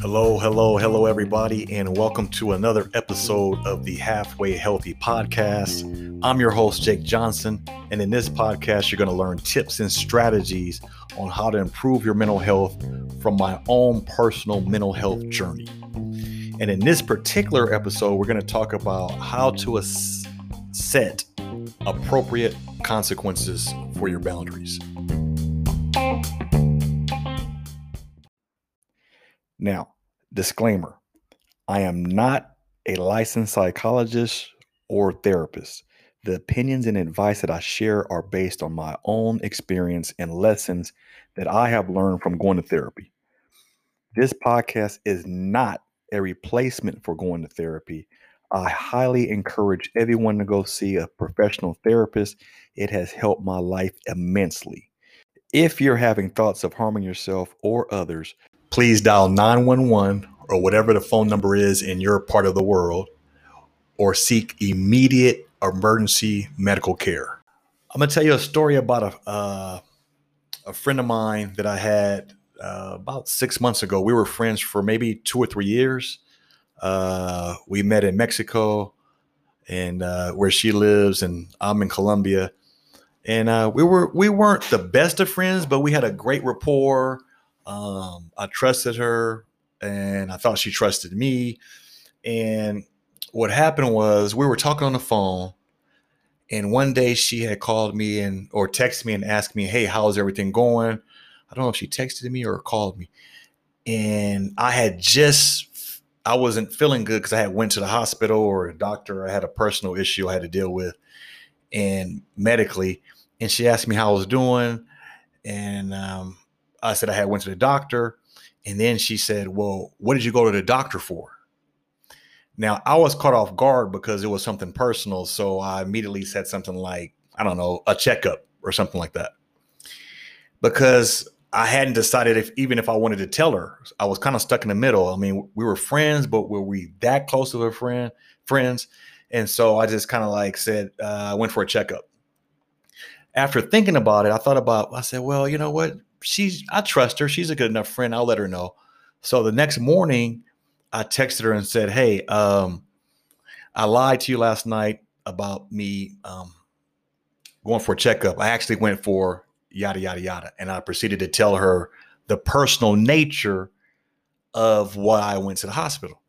Hello, hello, hello, everybody, and welcome to another episode of the Halfway Healthy Podcast. I'm your host, Jake Johnson, and in this podcast, you're going to learn tips and strategies on how to improve your mental health from my own personal mental health journey. And in this particular episode, we're going to talk about how to ass- set appropriate consequences for your boundaries. Now, disclaimer I am not a licensed psychologist or therapist. The opinions and advice that I share are based on my own experience and lessons that I have learned from going to therapy. This podcast is not a replacement for going to therapy. I highly encourage everyone to go see a professional therapist. It has helped my life immensely. If you're having thoughts of harming yourself or others, please dial 911 or whatever the phone number is in your part of the world or seek immediate emergency medical care. I'm going to tell you a story about a, uh, a friend of mine that I had uh, about six months ago. We were friends for maybe two or three years. Uh, we met in Mexico and uh, where she lives, and I'm in Colombia. And uh, we were we weren't the best of friends, but we had a great rapport. Um, I trusted her, and I thought she trusted me. And what happened was we were talking on the phone, and one day she had called me and or texted me and asked me, "Hey, how's everything going?" I don't know if she texted me or called me, and I had just I wasn't feeling good because I had went to the hospital or a doctor. I had a personal issue I had to deal with, and medically. And she asked me how I was doing, and um, I said I had went to the doctor. And then she said, "Well, what did you go to the doctor for?" Now I was caught off guard because it was something personal, so I immediately said something like, "I don't know, a checkup or something like that," because I hadn't decided if even if I wanted to tell her. I was kind of stuck in the middle. I mean, we were friends, but were we that close of a friend friends? And so I just kind of like said, uh, I went for a checkup. After thinking about it, I thought about. I said, well, you know what? She's I trust her. She's a good enough friend. I'll let her know. So the next morning, I texted her and said, hey, um, I lied to you last night about me um, going for a checkup. I actually went for yada yada yada and i proceeded to tell her the personal nature of why i went to the hospital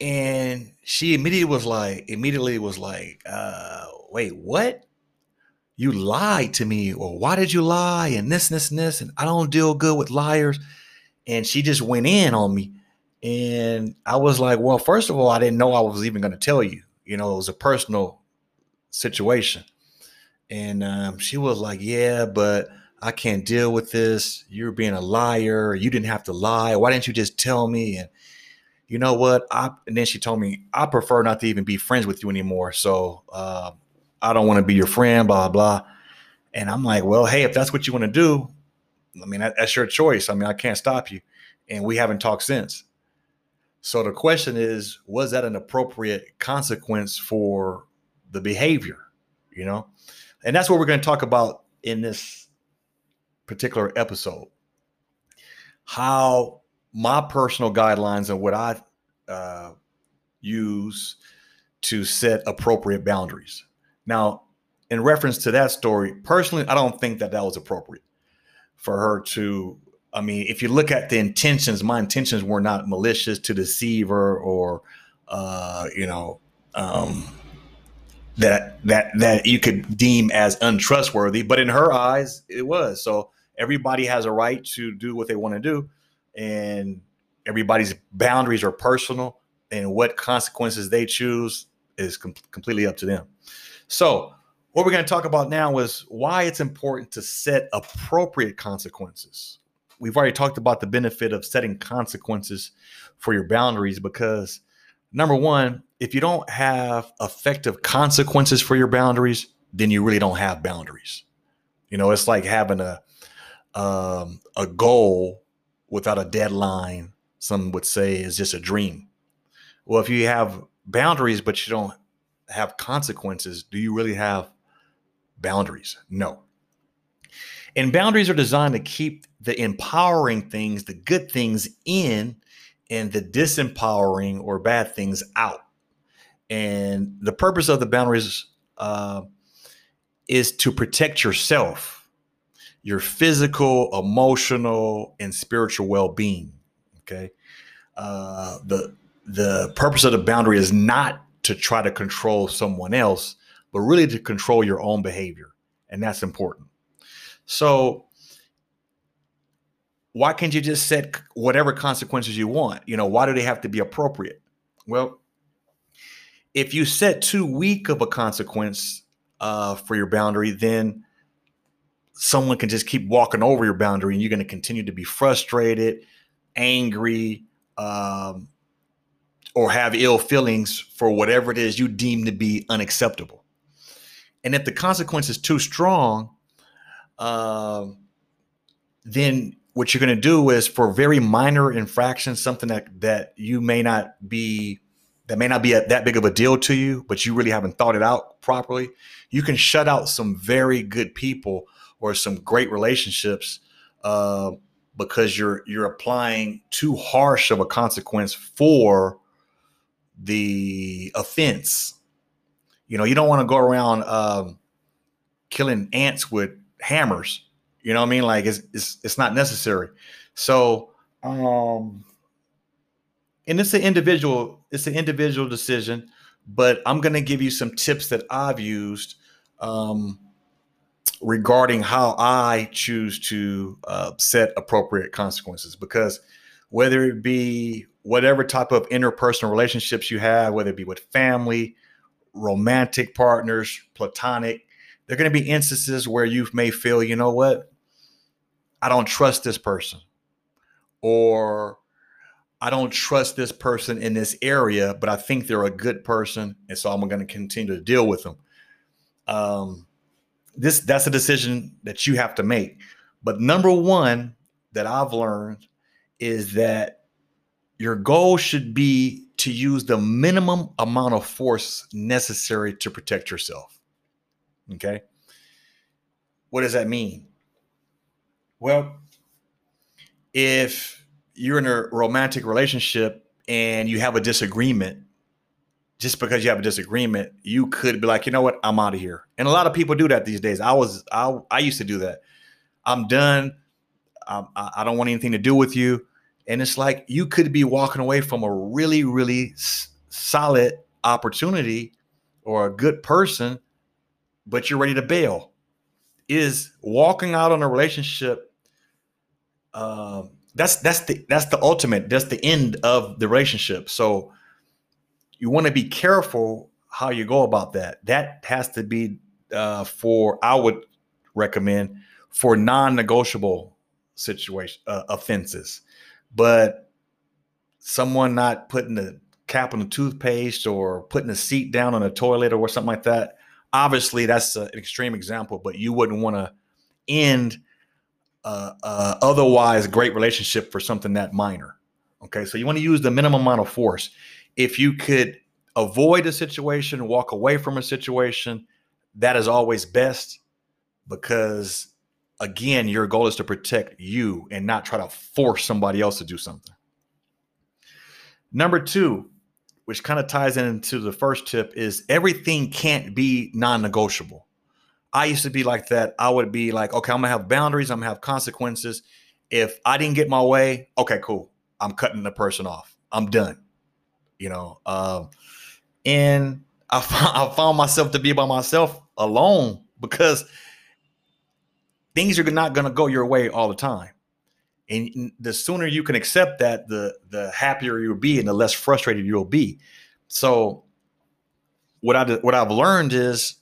and she immediately was like immediately was like uh wait what you lied to me or why did you lie and this and this and this and i don't deal good with liars and she just went in on me and i was like well first of all i didn't know i was even going to tell you you know it was a personal situation and um, she was like, Yeah, but I can't deal with this. You're being a liar. You didn't have to lie. Why didn't you just tell me? And you know what? I and then she told me, I prefer not to even be friends with you anymore. So uh, I don't want to be your friend, blah, blah. And I'm like, well, hey, if that's what you want to do, I mean, that, that's your choice. I mean, I can't stop you. And we haven't talked since. So the question is, was that an appropriate consequence for the behavior? You know? And that's what we're going to talk about in this particular episode. How my personal guidelines and what I uh, use to set appropriate boundaries. Now, in reference to that story, personally, I don't think that that was appropriate for her to. I mean, if you look at the intentions, my intentions were not malicious to deceive her or, uh, you know, um, that that that you could deem as untrustworthy but in her eyes it was so everybody has a right to do what they want to do and everybody's boundaries are personal and what consequences they choose is com- completely up to them so what we're going to talk about now is why it's important to set appropriate consequences we've already talked about the benefit of setting consequences for your boundaries because number one if you don't have effective consequences for your boundaries, then you really don't have boundaries. You know, it's like having a um, a goal without a deadline. Some would say is just a dream. Well, if you have boundaries but you don't have consequences, do you really have boundaries? No. And boundaries are designed to keep the empowering things, the good things in, and the disempowering or bad things out. And the purpose of the boundaries uh, is to protect yourself, your physical, emotional, and spiritual well-being. Okay, uh, the the purpose of the boundary is not to try to control someone else, but really to control your own behavior, and that's important. So. Why can't you just set whatever consequences you want? You know, why do they have to be appropriate? Well, if you set too weak of a consequence uh, for your boundary, then someone can just keep walking over your boundary and you're going to continue to be frustrated, angry, um, or have ill feelings for whatever it is you deem to be unacceptable. And if the consequence is too strong, uh, then what you're going to do is for very minor infractions, something that that you may not be that may not be a, that big of a deal to you, but you really haven't thought it out properly, you can shut out some very good people or some great relationships uh, because you're you're applying too harsh of a consequence for the offense. You know, you don't want to go around um, killing ants with hammers. You know what I mean? Like it's it's, it's not necessary. So um and it's an individual it's an individual decision but i'm to give you some tips that i've used um, regarding how i choose to uh, set appropriate consequences because whether it be whatever type of interpersonal relationships you have whether it be with family romantic partners platonic there are going to be instances where you may feel you know what i don't trust this person or I don't trust this person in this area, but I think they're a good person, and so I'm going to continue to deal with them. Um, this that's a decision that you have to make. But number one that I've learned is that your goal should be to use the minimum amount of force necessary to protect yourself. Okay. What does that mean? Well, if you're in a romantic relationship and you have a disagreement, just because you have a disagreement, you could be like, you know what, I'm out of here. And a lot of people do that these days. I was, I, I used to do that. I'm done. I, I don't want anything to do with you. And it's like you could be walking away from a really, really s- solid opportunity or a good person, but you're ready to bail. Is walking out on a relationship um, that's that's the that's the ultimate that's the end of the relationship. So you want to be careful how you go about that. That has to be uh, for i would recommend for non-negotiable situation uh, offenses but someone not putting the cap on the toothpaste or putting a seat down on a toilet or something like that obviously that's an extreme example but you wouldn't want to end uh, otherwise great relationship for something that minor. Okay, so you want to use the minimum amount of force. If you could avoid a situation, walk away from a situation, that is always best because, again, your goal is to protect you and not try to force somebody else to do something. Number two, which kind of ties into the first tip, is everything can't be non negotiable. I used to be like that. I would be like, okay, I'm gonna have boundaries. I'm gonna have consequences. If I didn't get my way, okay, cool. I'm cutting the person off. I'm done. You know, um, and I, I found myself to be by myself alone because things are not going to go your way all the time. And the sooner you can accept that, the the happier you'll be, and the less frustrated you'll be. So, what I what I've learned is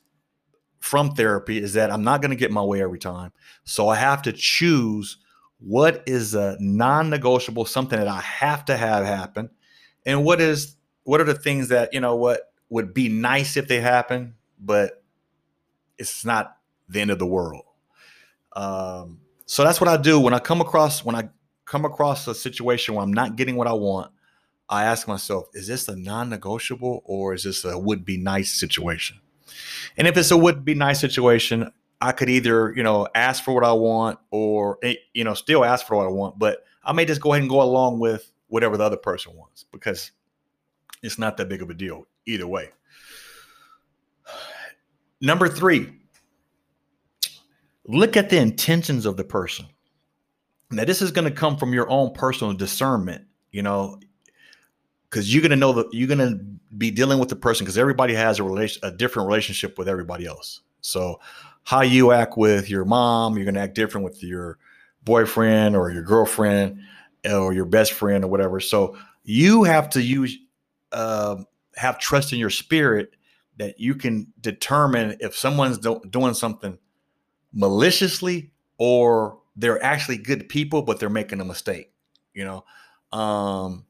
from therapy is that I'm not going to get my way every time. So I have to choose what is a non-negotiable, something that I have to have happen, and what is what are the things that you know what would be nice if they happen, but it's not the end of the world. Um, so that's what I do when I come across when I come across a situation where I'm not getting what I want. I ask myself, is this a non-negotiable or is this a would be nice situation? And if it's a would be nice situation, I could either, you know, ask for what I want or, eh, you know, still ask for what I want, but I may just go ahead and go along with whatever the other person wants because it's not that big of a deal either way. Number three, look at the intentions of the person. Now, this is going to come from your own personal discernment, you know, because you're going to know that you're going to be dealing with the person because everybody has a relation, a different relationship with everybody else. So, how you act with your mom, you're going to act different with your boyfriend or your girlfriend or your best friend or whatever. So, you have to use, uh, have trust in your spirit that you can determine if someone's do- doing something maliciously or they're actually good people, but they're making a mistake. You know, um,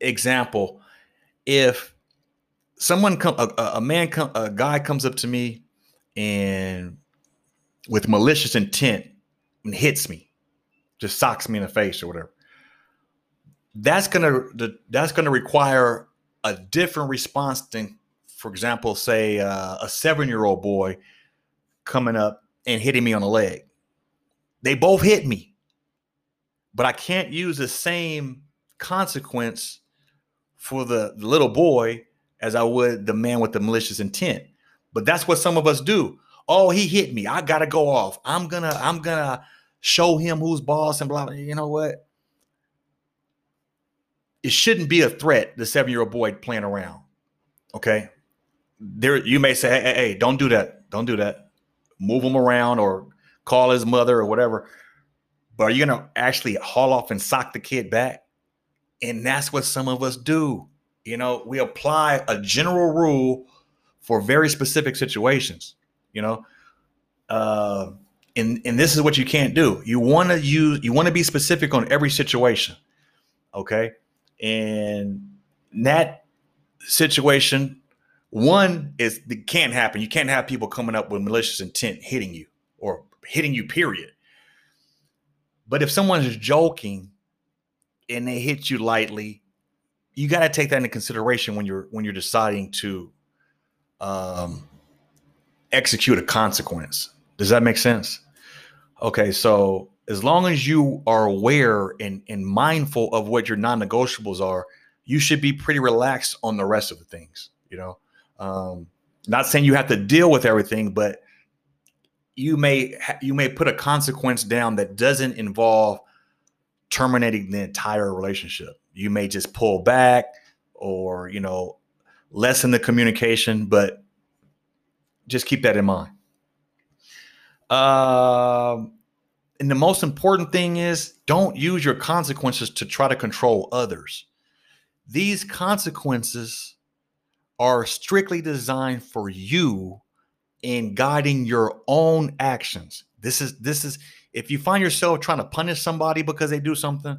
example, if someone come a, a man come a guy comes up to me and with malicious intent and hits me, just socks me in the face or whatever. That's gonna that's gonna require a different response than, for example, say uh, a seven year old boy coming up and hitting me on the leg. They both hit me, but I can't use the same consequence for the little boy as I would the man with the malicious intent. But that's what some of us do. Oh, he hit me. I gotta go off. I'm gonna, I'm gonna show him who's boss and blah. blah. You know what? It shouldn't be a threat. The seven-year-old boy playing around. Okay. There, you may say, hey, hey, hey, don't do that. Don't do that. Move him around or call his mother or whatever. But are you gonna actually haul off and sock the kid back? And that's what some of us do. You know, we apply a general rule for very specific situations, you know. Uh, and and this is what you can't do. You want to use you want to be specific on every situation. Okay? And that situation one is it can't happen. You can't have people coming up with malicious intent hitting you or hitting you period. But if someone is joking and they hit you lightly, you got to take that into consideration when you're when you're deciding to um, execute a consequence. Does that make sense? Okay, so as long as you are aware and, and mindful of what your non-negotiables are, you should be pretty relaxed on the rest of the things. You know, um, not saying you have to deal with everything, but you may you may put a consequence down that doesn't involve terminating the entire relationship. You may just pull back or, you know, lessen the communication, but just keep that in mind. Um, and the most important thing is don't use your consequences to try to control others. These consequences are strictly designed for you in guiding your own actions. This is this is if you find yourself trying to punish somebody because they do something,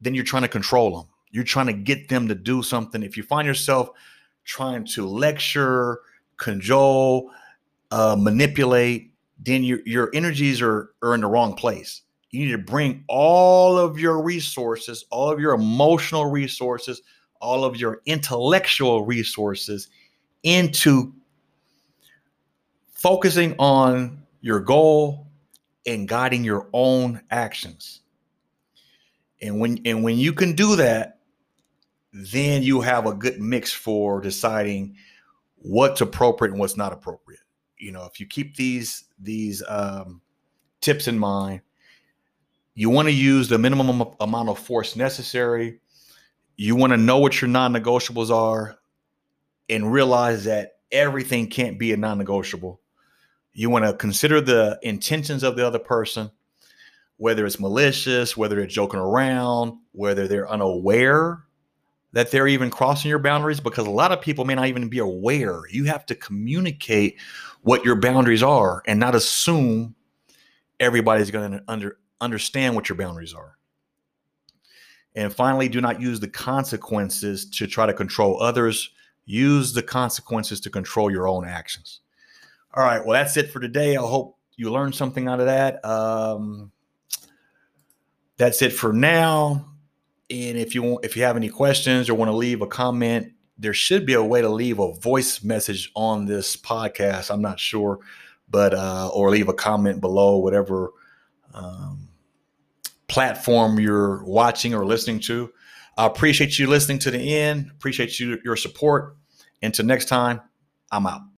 then you're trying to control them. You're trying to get them to do something. If you find yourself trying to lecture, cajole, uh, manipulate, then your your energies are are in the wrong place. You need to bring all of your resources, all of your emotional resources, all of your intellectual resources into focusing on your goal and guiding your own actions. And when and when you can do that, then you have a good mix for deciding what's appropriate and what's not appropriate. You know, if you keep these these um, tips in mind, you want to use the minimum amount of force necessary. You want to know what your non-negotiables are, and realize that everything can't be a non-negotiable. You want to consider the intentions of the other person, whether it's malicious, whether it's joking around, whether they're unaware that they're even crossing your boundaries because a lot of people may not even be aware. You have to communicate what your boundaries are and not assume everybody's going to under, understand what your boundaries are. And finally, do not use the consequences to try to control others. Use the consequences to control your own actions. All right. Well, that's it for today. I hope you learned something out of that. Um, that's it for now. And if you want, if you have any questions or want to leave a comment, there should be a way to leave a voice message on this podcast. I'm not sure, but uh, or leave a comment below, whatever um, platform you're watching or listening to. I appreciate you listening to the end. Appreciate you your support. Until next time, I'm out.